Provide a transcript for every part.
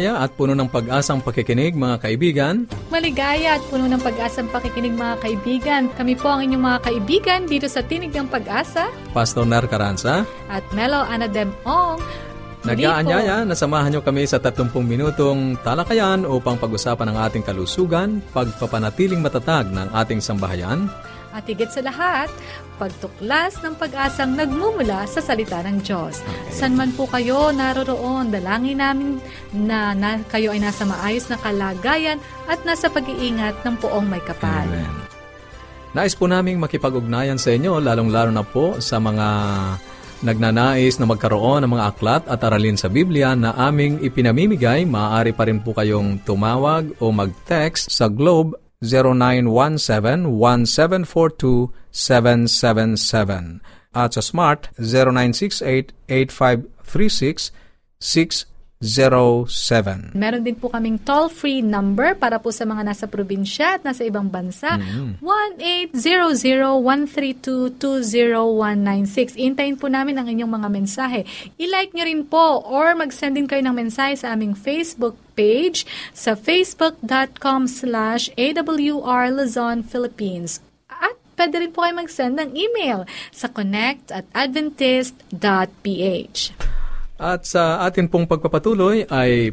Kaya at puno ng pag-asang pakikinig mga kaibigan. Maligaya at puno ng pag-asang pakikinig mga kaibigan. Kami po ang inyong mga kaibigan dito sa Tinig ng Pag-asa. Pastor Nar Caranza. At Melo Anadem Ong. Nag-aanyaya na samahan nyo kami sa 30 minutong talakayan upang pag-usapan ang ating kalusugan, pagpapanatiling matatag ng ating sambahayan, at higit sa lahat, pagtuklas ng pag-asang nagmumula sa salita ng Diyos. Okay. San man po kayo naroroon, dalangin namin na, na kayo ay nasa maayos na kalagayan at nasa pag-iingat ng poong may kapal. Amen. Nais po naming makipag-ugnayan sa inyo, lalong-lalo na po sa mga nagnanais na magkaroon ng mga aklat at aralin sa Biblia na aming ipinamimigay, maaari pa rin po kayong tumawag o mag-text sa Globe 0917 1742 777 at Smart 0968 8536 0917. Meron din po kaming toll-free number para po sa mga nasa probinsya at nasa ibang bansa. Mm-hmm. 1-800-132-20196. Intayin po namin ang inyong mga mensahe. I-like nyo rin po or mag-send din kayo ng mensahe sa aming Facebook page sa facebook.com slash awr Luzon, Philippines pwede rin po kayo mag-send ng email sa connect at adventist.ph. At sa atin pong pagpapatuloy ay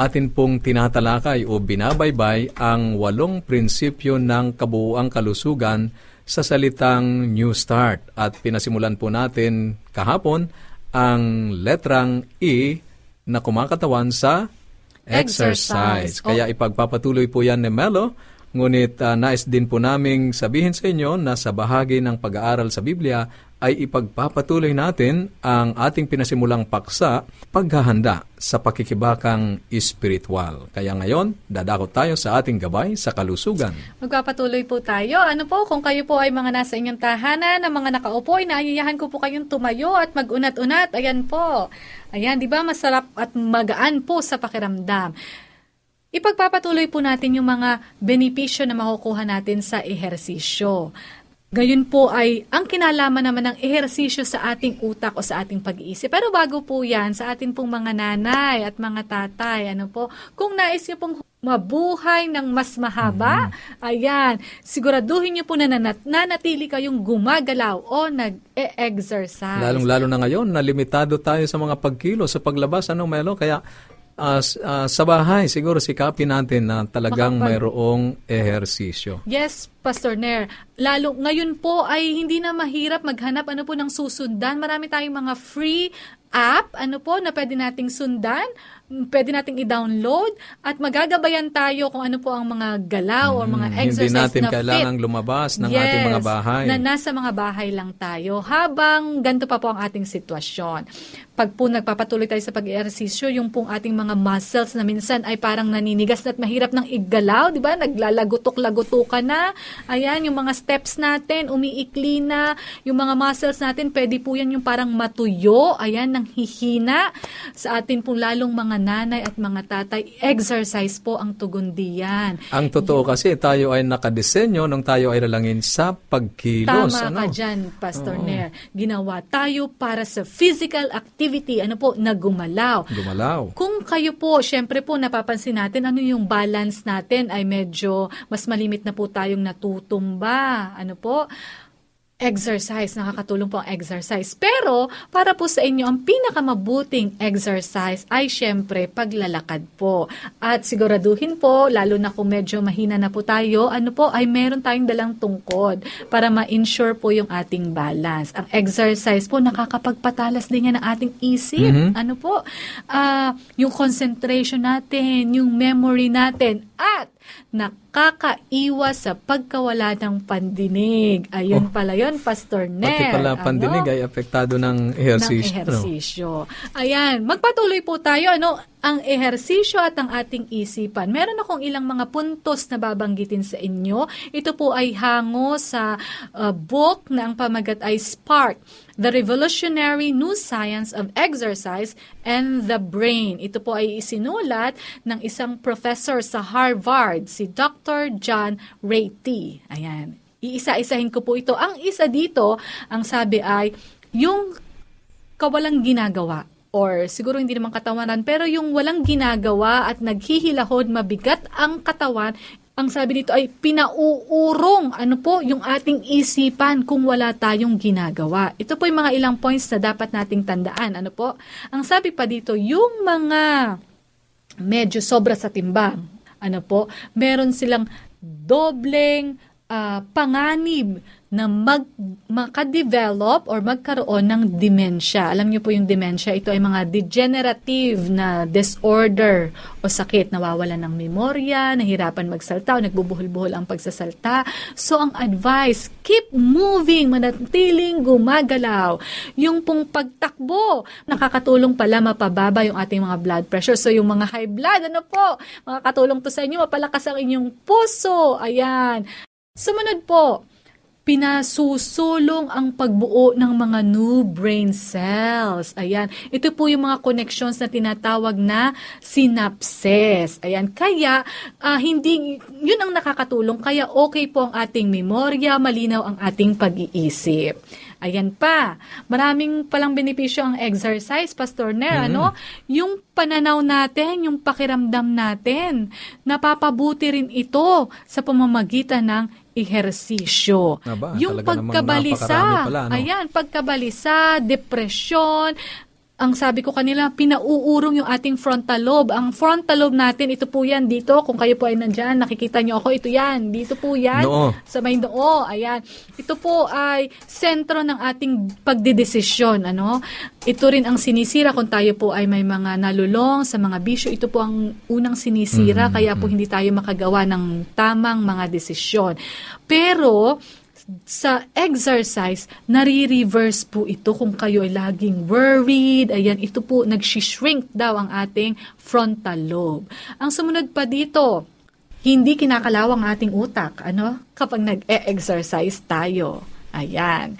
atin pong tinatalakay o binabaybay ang walong prinsipyo ng kabuuang kalusugan sa salitang New Start. At pinasimulan po natin kahapon ang letrang E na kumakatawan sa exercise. exercise. Kaya ipagpapatuloy po yan ni Melo. Ngunit uh, nais din po naming sabihin sa inyo na sa bahagi ng pag-aaral sa Biblia ay ipagpapatuloy natin ang ating pinasimulang paksa, paghahanda sa pakikibakang espiritual. Kaya ngayon, dadako tayo sa ating gabay sa kalusugan. Magpapatuloy po tayo. Ano po, kung kayo po ay mga nasa inyong tahanan, na mga nakaupo, inaayayahan ko po kayong tumayo at magunat-unat. Ayan po. Ayan, di ba masarap at magaan po sa pakiramdam. Ipagpapatuloy po natin yung mga benepisyo na makukuha natin sa ehersisyo. Gayon po ay ang kinalaman naman ng ehersisyo sa ating utak o sa ating pag-iisip. Pero bago po yan, sa ating pong mga nanay at mga tatay, ano po, kung nais niyo pong mabuhay ng mas mahaba, mm-hmm. ayan, siguraduhin niyo po na nanat- nanatili kayong gumagalaw o nag-e-exercise. Lalong-lalo na ngayon, na limitado tayo sa mga pagkilo, sa paglabas, ano Melo? Kaya uh, uh, sa bahay, siguro sikapin natin na talagang Makapag- mayroong ehersisyo. Yes, Pastor Nair. Lalo ngayon po ay hindi na mahirap maghanap ano po ng susundan. Marami tayong mga free app, ano po, na pwede nating sundan, pwede nating i-download, at magagabayan tayo kung ano po ang mga galaw mm, o mga exercise Hindi natin na kailangang fit. lumabas ng yes, ating mga bahay. na nasa mga bahay lang tayo habang ganito pa po ang ating sitwasyon pag po nagpapatuloy tayo sa pag-ehersisyo, yung pong ating mga muscles na minsan ay parang naninigas at mahirap ng igalaw, di ba? Naglalagutok-lagutukan na. Ayan, yung mga steps natin, umiikli na. Yung mga muscles natin, pwede po yan yung parang matuyo. Ayan, nang hihina. Sa atin po lalong mga nanay at mga tatay, exercise po ang tugon diyan. Ang totoo kasi, tayo ay nakadesenyo nung tayo ay lalangin sa pagkilos. Tama ano? ka dyan, Pastor Oo. Nair. Ginawa tayo para sa physical activity activity, ano po, na gumalaw. Gumalaw. Kung kayo po, syempre po, napapansin natin, ano yung balance natin ay medyo mas malimit na po tayong natutumba. Ano po? Exercise. Nakakatulong po ang exercise. Pero, para po sa inyo, ang pinakamabuting exercise ay syempre paglalakad po. At siguraduhin po, lalo na kung medyo mahina na po tayo, ano po, ay meron tayong dalang tungkod para ma-ensure po yung ating balance. Ang exercise po, nakakapagpatalas din yan ng ating isip. Mm-hmm. Ano po, uh, yung concentration natin, yung memory natin, at nakakaiwas sa pagkawala ng pandinig. Ayun Oh. pala yun, Pastor Ner. Pati pala Ano? pandinig ay apektado ng ehersisyo. ng no? ehersisyo. Ayan, magpatuloy po tayo. Ano, ang ehersisyo at ang ating isipan. Meron akong ilang mga puntos na babanggitin sa inyo. Ito po ay hango sa uh, book na ang pamagat ay Spark, The Revolutionary New Science of Exercise and the Brain. Ito po ay isinulat ng isang professor sa Harvard, si Dr. John Ratey. Ayan. Iisa-isahin ko po ito. Ang isa dito, ang sabi ay, yung kawalang ginagawa or siguro hindi naman katawanan, pero yung walang ginagawa at naghihilahod, mabigat ang katawan, ang sabi dito ay pinauurong ano po yung ating isipan kung wala tayong ginagawa. Ito po yung mga ilang points na dapat nating tandaan. Ano po? Ang sabi pa dito, yung mga medyo sobra sa timbang, ano po, meron silang dobleng ah, panganib na mag, makadevelop or magkaroon ng dementia. Alam niyo po yung dementia, ito ay mga degenerative na disorder o sakit. Nawawala ng memorya, nahirapan magsalta o nagbubuhol-buhol ang pagsasalta. So ang advice, keep moving, manatiling gumagalaw. Yung pong pagtakbo, nakakatulong pala mapababa yung ating mga blood pressure. So yung mga high blood, ano po, makakatulong to sa inyo, mapalakas ang inyong puso. Ayan. Sumunod po, pinasusulong ang pagbuo ng mga new brain cells. Ayan. Ito po yung mga connections na tinatawag na synapses. Ayan. Kaya, ah, hindi, yun ang nakakatulong. Kaya okay po ang ating memorya, malinaw ang ating pag-iisip. Ayan pa. Maraming palang benepisyo ang exercise, Pastor Ner, ano? Yung pananaw natin, yung pakiramdam natin, napapabuti rin ito sa pamamagitan ng ehersisyo. Aba, yung pagkabalisa, napakarami pala, no? ayan, pagkabalisa, depresyon, ang sabi ko kanila, pinauurong yung ating frontal lobe. Ang frontal lobe natin, ito po yan dito. Kung kayo po ay nandyan, nakikita nyo ako, ito yan. Dito po yan. Noo. Sa may noo. Ayan. Ito po ay sentro ng ating pagdidesisyon. Ano? Ito rin ang sinisira kung tayo po ay may mga nalulong sa mga bisyo. Ito po ang unang sinisira. Kaya po hindi tayo makagawa ng tamang mga desisyon. Pero, sa exercise, nare-reverse po ito kung kayo ay laging worried. Ayan, ito po, nag-shrink daw ang ating frontal lobe. Ang sumunod pa dito, hindi kinakalawang ating utak, ano? Kapag nag-e-exercise tayo. Ayan.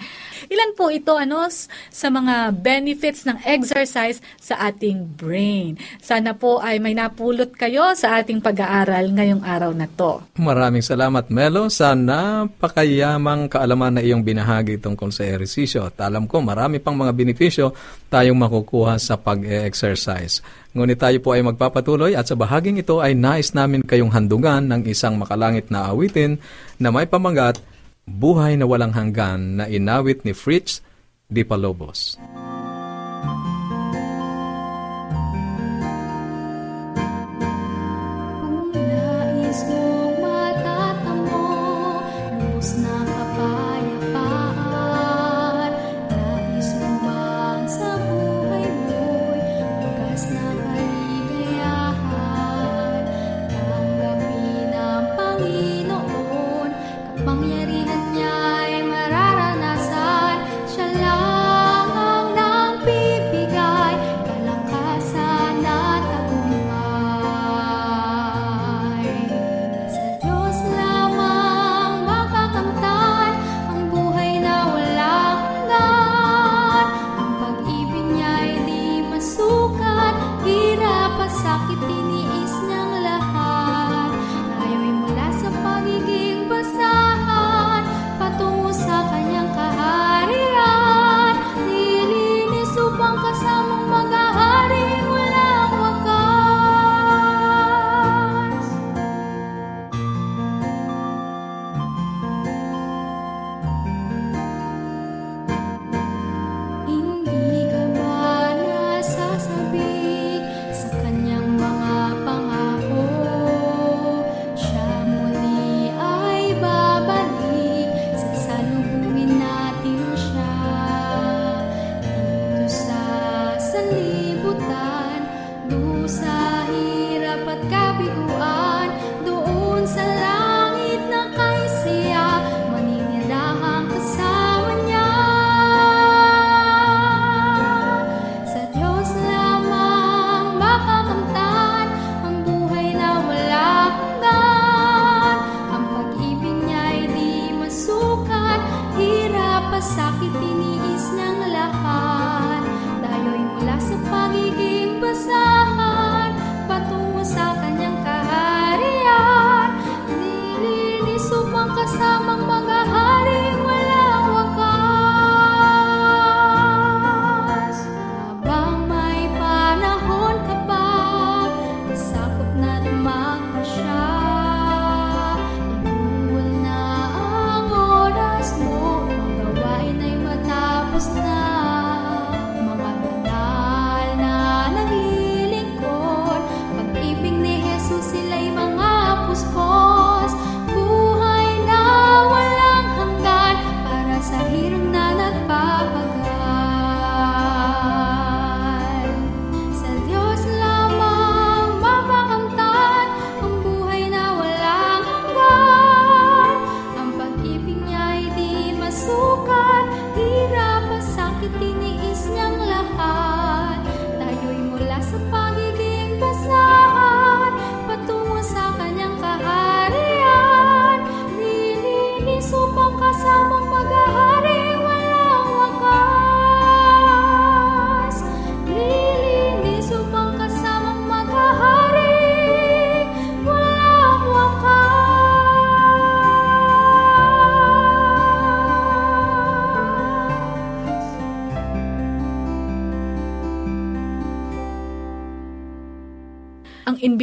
Ilan po ito ano sa mga benefits ng exercise sa ating brain. Sana po ay may napulot kayo sa ating pag-aaral ngayong araw na to. Maraming salamat, Melo, sa napakayamang kaalaman na iyong binahagi tungkol sa ehersisyo. At alam ko, marami pang mga benepisyo tayong makukuha sa pag-exercise. Ngunit tayo po ay magpapatuloy at sa bahaging ito ay nais namin kayong handungan ng isang makalangit na awitin na may pamagat, Buhay na Walang Hanggan na inawit ni Fritz Di Palobos.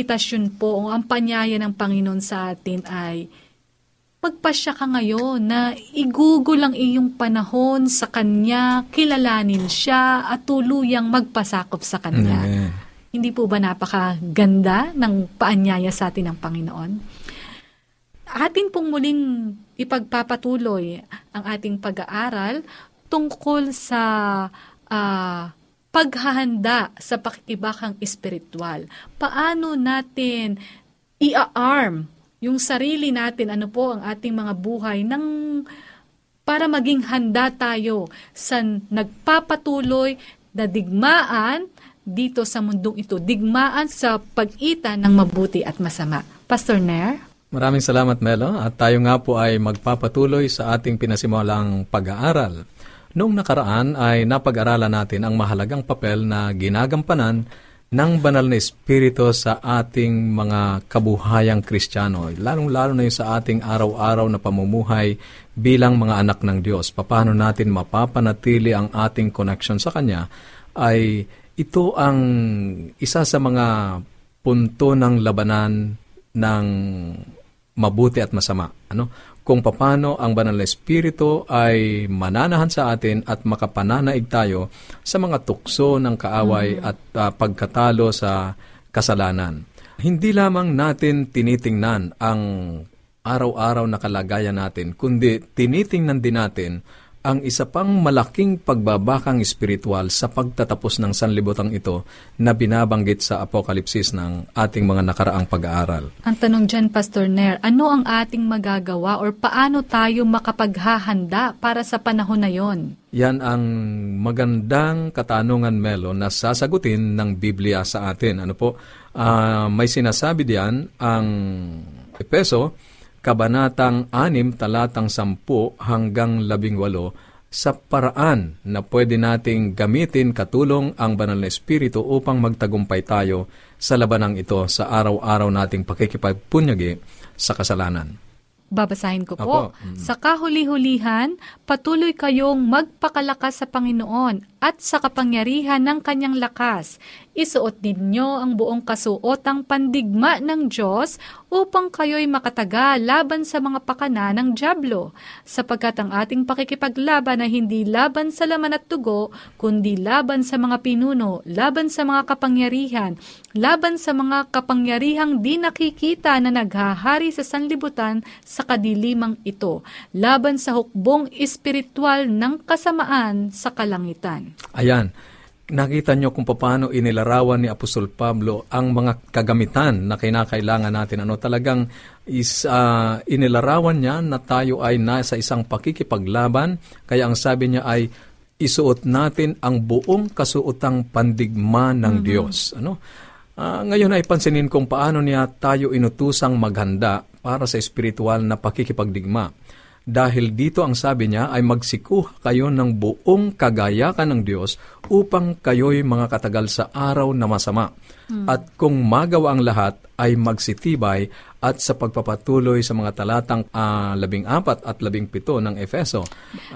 Ang invitasyon po o ang panyaya ng Panginoon sa atin ay magpasya ka ngayon na igugol ang iyong panahon sa Kanya, kilalanin siya at tuluyang magpasakop sa Kanya. Amen. Hindi po ba napakaganda ng paanyaya sa atin ng Panginoon? Atin pong muling ipagpapatuloy ang ating pag-aaral tungkol sa ah, paghahanda sa pakikibakang espiritual. Paano natin i-arm yung sarili natin, ano po ang ating mga buhay ng para maging handa tayo sa nagpapatuloy na digmaan dito sa mundong ito. Digmaan sa pag-itan ng mabuti at masama. Pastor Nair? Maraming salamat, Melo. At tayo nga po ay magpapatuloy sa ating pinasimulang pag-aaral. Noong nakaraan ay napag-aralan natin ang mahalagang papel na ginagampanan ng banal na espiritu sa ating mga kabuhayang kristyano, lalong-lalo na yung sa ating araw-araw na pamumuhay bilang mga anak ng Diyos. Paano natin mapapanatili ang ating connection sa Kanya ay ito ang isa sa mga punto ng labanan ng mabuti at masama. Ano? Kung paano ang banal na espiritu ay mananahan sa atin at makapananaig tayo sa mga tukso ng kaaway at ah, pagkatalo sa kasalanan. Hindi lamang natin tinitingnan ang araw-araw na kalagayan natin, kundi tinitingnan din natin ang isa pang malaking pagbabakang espiritual sa pagtatapos ng sanlibutan ito na binabanggit sa apokalipsis ng ating mga nakaraang pag-aaral. Ang tanong dyan, Pastor Nair, ano ang ating magagawa or paano tayo makapaghahanda para sa panahon na yon? Yan ang magandang katanungan, Melo, na sasagutin ng Biblia sa atin. Ano po? Ah, may sinasabi diyan ang Epeso, Kabanatang 6, talatang 10 hanggang 18, sa paraan na pwede nating gamitin katulong ang banal na espiritu upang magtagumpay tayo sa labanang ito sa araw-araw nating pakikipagpunyagi sa kasalanan. Babasahin ko po. Apo. Mm. Sa kahuli-hulihan, patuloy kayong magpakalakas sa Panginoon at sa kapangyarihan ng kanyang lakas. Isuot ninyo ang buong kasuotang pandigma ng Diyos upang kayo'y makataga laban sa mga pakana ng Diablo, sapagkat ang ating pakikipaglaban ay hindi laban sa laman at dugo, kundi laban sa mga pinuno, laban sa mga kapangyarihan, laban sa mga kapangyarihang di nakikita na naghahari sa sanlibutan sa kadilimang ito, laban sa hukbong espiritual ng kasamaan sa kalangitan. Ayan, nakita nyo kung paano inilarawan ni Apostol Pablo ang mga kagamitan na kinakailangan natin. Ano talagang is, ah, inilarawan niya na tayo ay nasa isang pakikipaglaban. Kaya ang sabi niya ay isuot natin ang buong kasuotang pandigma ng Diyos. Ano? Ah, ngayon ay pansinin kung paano niya tayo inutusang maghanda para sa espiritual na pakikipagdigma. Dahil dito ang sabi niya ay magsikuha kayo ng buong kagayakan ng Diyos upang kayo'y mga katagal sa araw na masama. At kung magawa ang lahat ay magsitibay at sa pagpapatuloy sa mga talatang ah, labing apat at labing pito ng Efeso.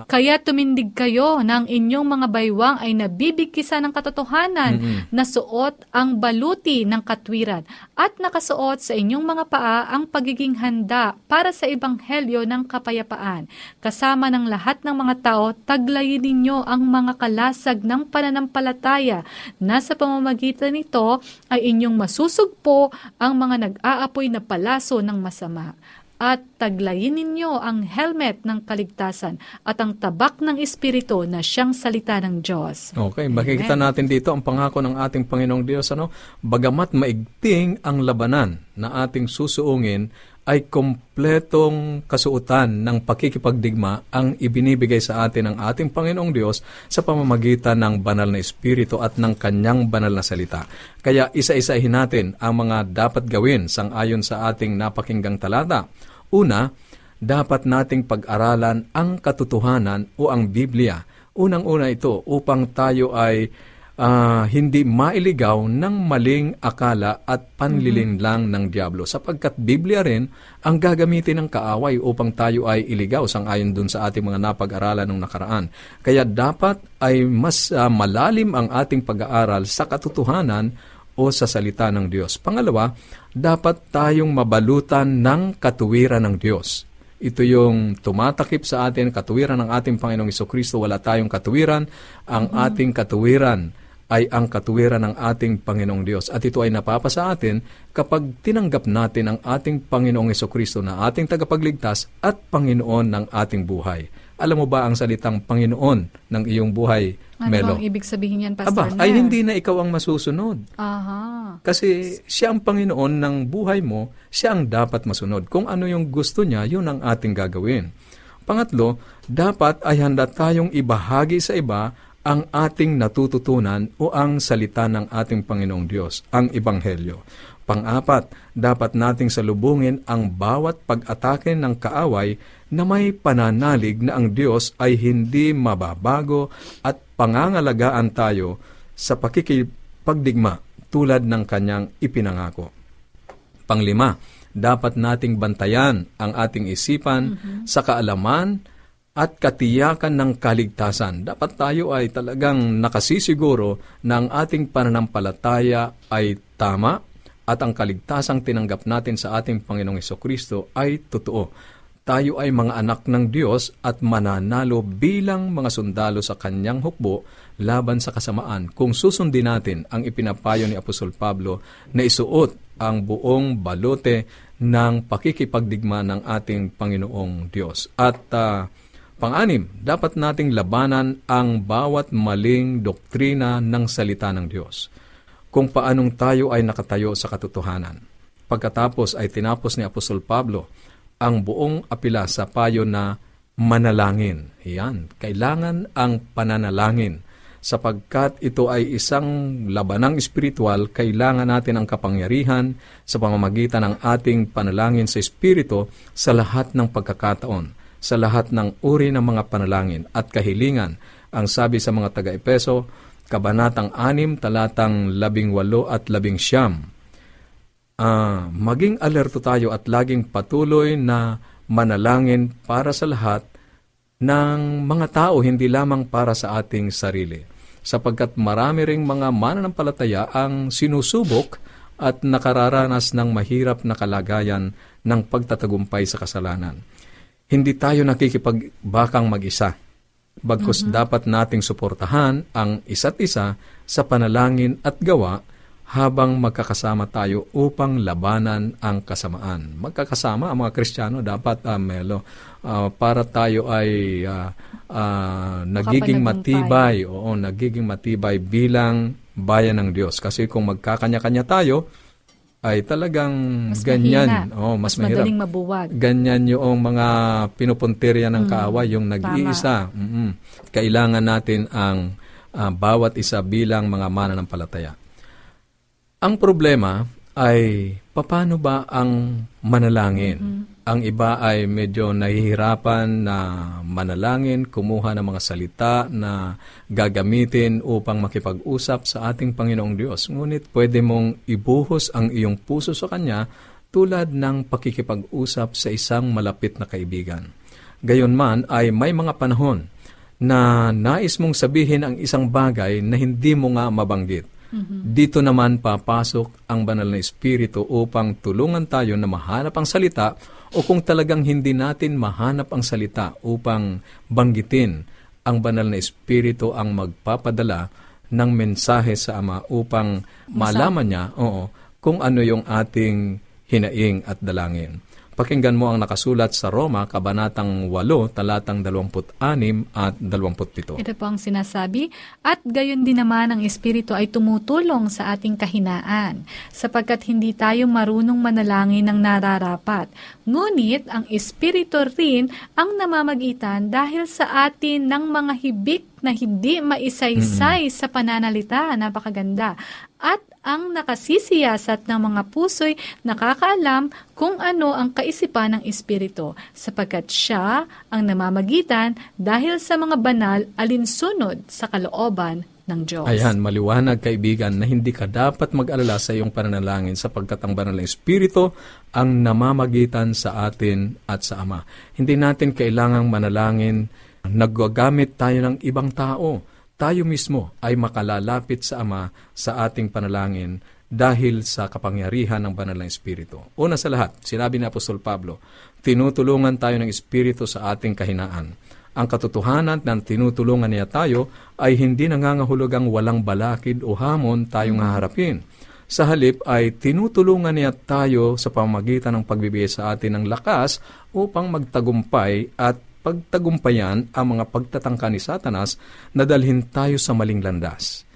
Kaya tumindig kayo ang inyong mga baywang ay nabibigkisa ng katotohanan, nasuot ang baluti ng katwiran, at nakasuot sa inyong mga paa ang pagiging handa para sa ebanghelyo ng kapayapaan. Kasama ng lahat ng mga tao, taglayin ninyo ang mga kalasag ng pananampalataya na sa pamamagitan nito ay inyong masusugpo ang mga nag-aapoy na palaso ng masama at taglayin ninyo ang helmet ng kaligtasan at ang tabak ng Espiritu na siyang salita ng Diyos. Okay, makikita natin dito ang pangako ng ating Panginoong Diyos. Ano? Bagamat maigting ang labanan na ating susuungin, ay kompletong kasuotan ng pakikipagdigma ang ibinibigay sa atin ng ating Panginoong Diyos sa pamamagitan ng banal na Espiritu at ng Kanyang banal na salita. Kaya isa-isahin natin ang mga dapat gawin sang ayon sa ating napakinggang talata. Una, dapat nating pag-aralan ang katotohanan o ang Biblia. Unang-una ito upang tayo ay ah, hindi mailigaw ng maling akala at panlilinlang ng Diablo sapagkat Biblia rin ang gagamitin ng kaaway upang tayo ay iligaw sang ayon dun sa ating mga napag-aralan ng nakaraan. Kaya dapat ay mas ah, malalim ang ating pag-aaral sa katotohanan o sa salita ng Diyos. Pangalawa, dapat tayong mabalutan ng katuwiran ng Diyos. Ito yung tumatakip sa atin, katuwiran ng ating Panginoong Kristo. Wala tayong katuwiran. Ang ating katuwiran ay ang katuwiran ng ating Panginoong Diyos. At ito ay napapasa atin kapag tinanggap natin ang ating Panginoong Kristo na ating tagapagligtas at Panginoon ng ating buhay. Alam mo ba ang salitang Panginoon ng iyong buhay, Ano Melo? ang ibig sabihin yan, Pastor Aba, ay hindi na ikaw ang masusunod. Aha. Kasi siya ang Panginoon ng buhay mo, siya ang dapat masunod. Kung ano yung gusto niya, yun ang ating gagawin. Pangatlo, dapat ay handa tayong ibahagi sa iba ang ating natututunan o ang salita ng ating Panginoong Diyos, ang Ebanghelyo. Pang-apat, dapat nating salubungin ang bawat pag-atake ng kaaway na may pananalig na ang Diyos ay hindi mababago at pangangalagaan tayo sa pakikipagdigma tulad ng kanyang ipinangako. Panglima, dapat nating bantayan ang ating isipan sa kaalaman at katiyakan ng kaligtasan. Dapat tayo ay talagang nakasisiguro na ang ating pananampalataya ay tama at ang kaligtasang tinanggap natin sa ating Panginoong Kristo ay totoo. Tayo ay mga anak ng Diyos at mananalo bilang mga sundalo sa kanyang hukbo laban sa kasamaan kung susundin natin ang ipinapayo ni Apostol Pablo na isuot ang buong balote ng pakikipagdigma ng ating Panginoong Diyos. At ah, Pang-anim, dapat nating labanan ang bawat maling doktrina ng salita ng Diyos. Kung paanong tayo ay nakatayo sa katotohanan. Pagkatapos ay tinapos ni Apostol Pablo ang buong apila sa payo na manalangin. Yan, kailangan ang pananalangin. Sapagkat ito ay isang labanang espiritual, kailangan natin ang kapangyarihan sa pamamagitan ng ating panalangin sa Espiritu sa lahat ng pagkakataon sa lahat ng uri ng mga panalangin at kahilingan. Ang sabi sa mga taga-Epeso, Kabanatang 6, talatang 18 at 19. Ah, maging alerto tayo at laging patuloy na manalangin para sa lahat ng mga tao, hindi lamang para sa ating sarili. Sapagkat marami ring mga mananampalataya ang sinusubok at nakararanas ng mahirap na kalagayan ng pagtatagumpay sa kasalanan hindi tayo nakikipagbakang mag-isa. Bagkus dapat nating suportahan ang isa't isa sa panalangin at gawa habang magkakasama tayo upang labanan ang kasamaan. Magkakasama ang mga Kristiyano dapat, uh, Melo, uh, para tayo ay uh, uh, nagiging matibay, oo, nagiging matibay bilang bayan ng Diyos. Kasi kung magkakanya-kanya tayo, ay talagang Mas ganyan. mahina. Oh, mas, Mas mahirap. madaling mabuwag. Ganyan yung mga pinupuntirya ng kaaway, yung nag-iisa. Mm-mm. Kailangan natin ang ah, bawat isa bilang mga mananampalataya. Ang problema ay paano ba ang manalangin? Ang iba ay medyo nahihirapan na manalangin, kumuha ng mga salita na gagamitin upang makipag-usap sa ating Panginoong Diyos. Ngunit pwede mong ibuhos ang iyong puso sa Kanya tulad ng pakikipag-usap sa isang malapit na kaibigan. Gayon man ay may mga panahon na nais mong sabihin ang isang bagay na hindi mo nga mabanggit. Dito naman papasok ang banal na espiritu upang tulungan tayo na mahanap ang salita o kung talagang hindi natin mahanap ang salita upang banggitin ang banal na espiritu ang magpapadala ng mensahe sa Ama upang malaman niya oo, kung ano yung ating hinaing at dalangin. Pakinggan mo ang nakasulat sa Roma, Kabanatang 8, talatang 26 at 27. Ito po ang sinasabi, at gayon din naman ang Espiritu ay tumutulong sa ating kahinaan, sapagkat hindi tayo marunong manalangin ng nararapat. Ngunit ang Espiritu rin ang namamagitan dahil sa atin ng mga hibik na hindi maisaysay sa pananalita, napakaganda. At ang nakasisiyasat ng mga puso'y nakakaalam kung ano ang kaisipan ng Espiritu, sapagkat siya ang namamagitan dahil sa mga banal alinsunod sa kalooban ng Diyos. Ayan, maliwanag kaibigan na hindi ka dapat mag-alala sa iyong pananalangin sapagkat ang banal na Espiritu ang namamagitan sa atin at sa Ama. Hindi natin kailangang manalangin, nagagamit tayo ng ibang tao. Tayo mismo ay makalalapit sa Ama sa ating panalangin dahil sa kapangyarihan ng banal na Espiritu. Una sa lahat, sinabi ni Apostol Pablo, tinutulungan tayo ng Espiritu sa ating kahinaan. Ang katotohanan na tinutulungan niya tayo ay hindi nangangahulugang walang balakid o hamon tayong haharapin. Sa halip ay tinutulungan niya tayo sa pamagitan ng pagbibigay sa atin ng lakas upang magtagumpay at pagtagumpayan ang mga pagtatangka ni Satanas na dalhin tayo sa maling landas.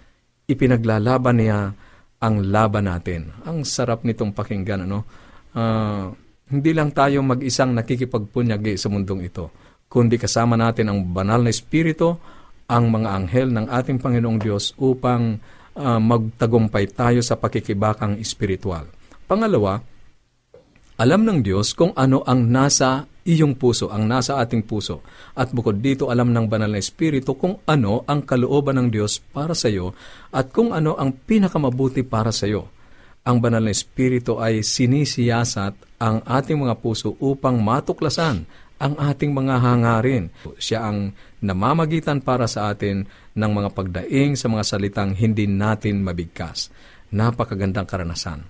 Ipinaglalaban niya ang laban natin. Ang sarap nitong pakinggan, ano? Ah, hindi lang tayo mag-isang nakikipagpunyagi sa mundong ito, kundi kasama natin ang banal na Espiritu, ang mga anghel ng ating Panginoong Diyos upang ah, magtagumpay tayo sa pakikibakang espiritual. Pangalawa, alam ng Diyos kung ano ang nasa iyong puso, ang nasa ating puso. At bukod dito, alam ng banal na Espiritu kung ano ang kalooban ng Diyos para sa iyo at kung ano ang pinakamabuti para sa iyo. Ang banal na Espiritu ay sinisiyasat ang ating mga puso upang matuklasan ang ating mga hangarin. Siya ang namamagitan para sa atin ng mga pagdaing sa mga salitang hindi natin mabigkas. Napakagandang karanasan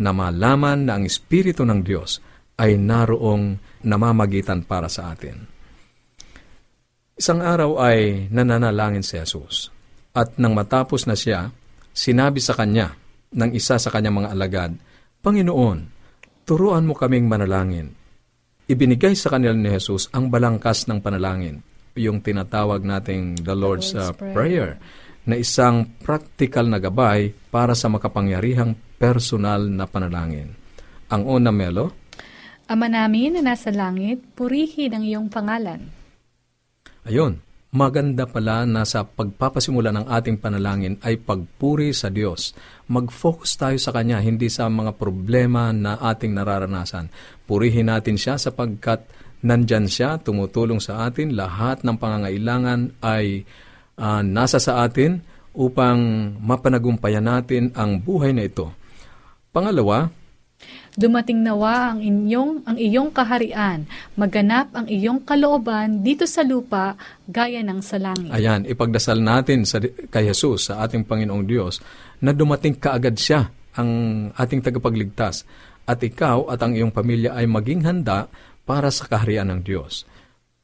na malaman na ang Espiritu ng Diyos ay naroong namamagitan para sa atin. Isang araw ay nananalangin si Jesus. At nang matapos na siya, sinabi sa kanya ng isa sa kanyang mga alagad, Panginoon, turuan mo kaming manalangin. Ibinigay sa kanila ni Jesus ang balangkas ng panalangin, yung tinatawag nating the Lord's, Lord's uh, Prayer. Prayer, na isang practical na gabay para sa makapangyarihang personal na panalangin. Ang una, Melo, Ama namin na nasa langit, purihin ang iyong pangalan. Ayun, maganda pala na sa pagpapasimula ng ating panalangin ay pagpuri sa Diyos. Mag-focus tayo sa Kanya, hindi sa mga problema na ating nararanasan. Purihin natin siya sapagkat nandyan siya, tumutulong sa atin. Lahat ng pangangailangan ay ah, nasa sa atin upang mapanagumpayan natin ang buhay na ito. Pangalawa, Dumating nawa ang inyong ang iyong kaharian, maganap ang iyong kalooban dito sa lupa gaya ng sa langit. Ayan, ipagdasal natin sa, kay Jesus, sa ating Panginoong Diyos, na dumating kaagad siya, ang ating tagapagligtas, at ikaw at ang iyong pamilya ay maging handa para sa kaharian ng Diyos.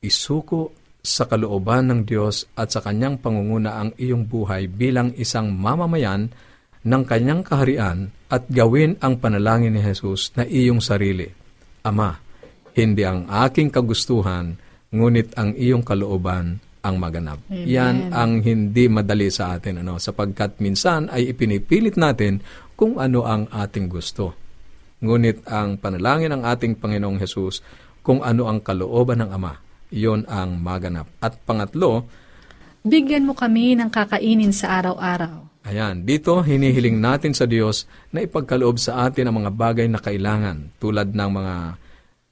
Isuko sa kalooban ng Diyos at sa kanyang pangunguna ang iyong buhay bilang isang mamamayan ng kanyang kaharian at gawin ang panalangin ni Jesus na iyong sarili. Ama, hindi ang aking kagustuhan, ngunit ang iyong kalooban ang maganap. Yan ang hindi madali sa atin, ano, sapagkat minsan ay ipinipilit natin kung ano ang ating gusto. Ngunit ang panalangin ng ating Panginoong Jesus, kung ano ang kalooban ng Ama, iyon ang maganap. At pangatlo, Bigyan mo kami ng kakainin sa araw-araw. Ayan, dito hinihiling natin sa Diyos na ipagkaloob sa atin ang mga bagay na kailangan tulad ng mga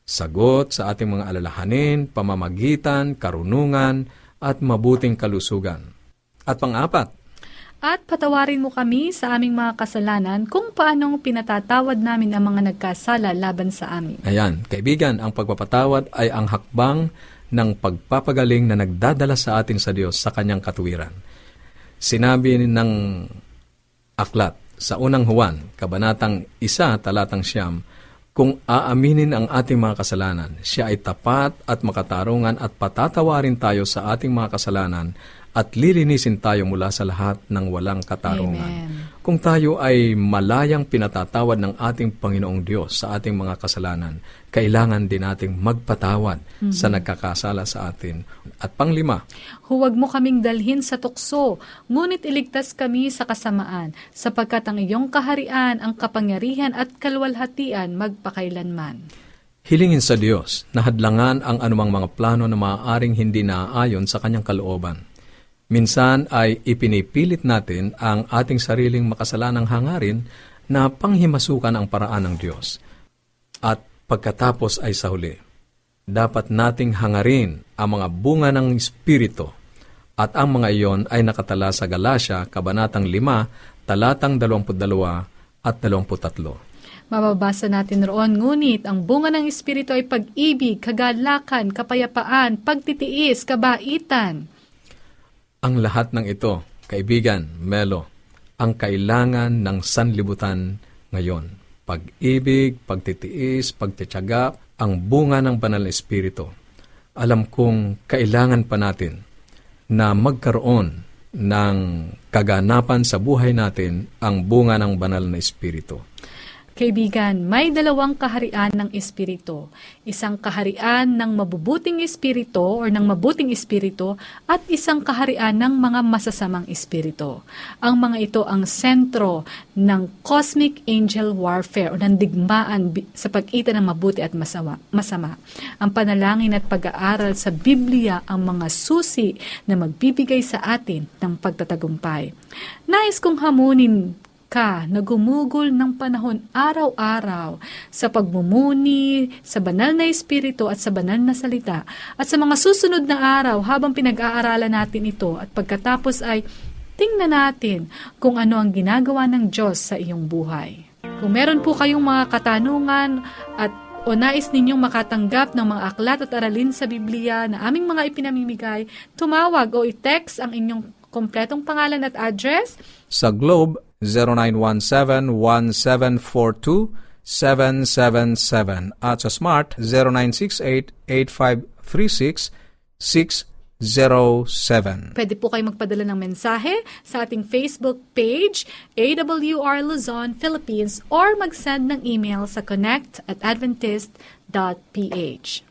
sagot sa ating mga alalahanin, pamamagitan, karunungan, at mabuting kalusugan. At pang-apat, At patawarin mo kami sa aming mga kasalanan kung paanong pinatatawad namin ang mga nagkasala laban sa amin. ayan, kaibigan, ang pagpapatawad ay ang hakbang ng pagpapagaling na nagdadala sa atin sa Diyos sa kanyang katuwiran. Sinabi ng aklat sa unang Juan, kabanatang isa, talatang siyam, kung aaminin ang ating mga kasalanan, siya ay tapat at makatarungan at patatawarin tayo sa ating mga kasalanan at lilinisin tayo mula sa lahat ng walang katarungan. Amen. Kung tayo ay malayang pinatatawad ng ating Panginoong Diyos sa ating mga kasalanan, kailangan din nating magpatawad sa nagkakasala sa atin. At panglima, Huwag mo kaming dalhin sa tukso, ngunit iligtas kami sa kasamaan, sapagkat ang iyong kaharian, ang kapangyarihan at kalwalhatian magpakailanman. hilingin sa Diyos na hadlangan ang anumang mga plano na maaaring hindi naaayon sa kanyang kalooban. Minsan ay ipinipilit natin ang ating sariling makasalanang hangarin na panghimasukan ang paraan ng Diyos. At pagkatapos ay sa huli, dapat nating hangarin ang mga bunga ng Espiritu at ang mga iyon ay nakatala sa Galacia, Kabanatang 5, talatang 22 at 23. Mababasa natin roon, ngunit ang bunga ng Espiritu ay pag-ibig, kagalakan, kapayapaan, pagtitiis, kabaitan. Ang lahat ng ito, kaibigan, Melo, ang kailangan ng sanlibutan ngayon. Pag-ibig, pagtitiis, pagtityaga, ang bunga ng banal na espiritu. Alam kong kailangan pa natin na magkaroon ng kaganapan sa buhay natin ang bunga ng banal na espiritu. Kaibigan, may dalawang kaharian ng espiritu. Isang kaharian ng mabubuting espiritu or ng mabuting espiritu at isang kaharian ng mga masasamang espiritu. Ang mga ito ang sentro ng cosmic angel warfare o ng digmaan sa pag-ita ng mabuti at masama. masama. Ang panalangin at pag-aaral sa Biblia ang mga susi na magbibigay sa atin ng pagtatagumpay. Nais kong hamunin ka na gumugol ng panahon araw-araw sa pagmumuni, sa banal na espiritu at sa banal na salita. At sa mga susunod na araw habang pinag-aaralan natin ito at pagkatapos ay tingnan natin kung ano ang ginagawa ng Diyos sa iyong buhay. Kung meron po kayong mga katanungan at o nais ninyong makatanggap ng mga aklat at aralin sa Biblia na aming mga ipinamimigay, tumawag o i-text ang inyong kompletong pangalan at address Sa Globe, 0917-1742-777 at sa Smart, 0968-8536-607. Pwede po kayo magpadala ng mensahe sa ating Facebook page, AWR Luzon, Philippines, or mag-send ng email sa connect at adventist.ph.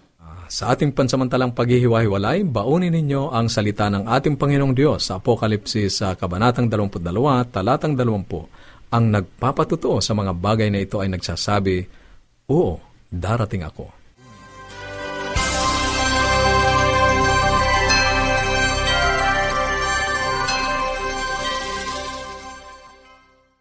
Sa ating pansamantalang paghihiwa-hiwalay, baunin ninyo ang salita ng ating Panginoong Diyos sa Apokalipsis sa Kabanatang 22, Talatang 20. Ang nagpapatutuo sa mga bagay na ito ay nagsasabi, Oo, darating ako.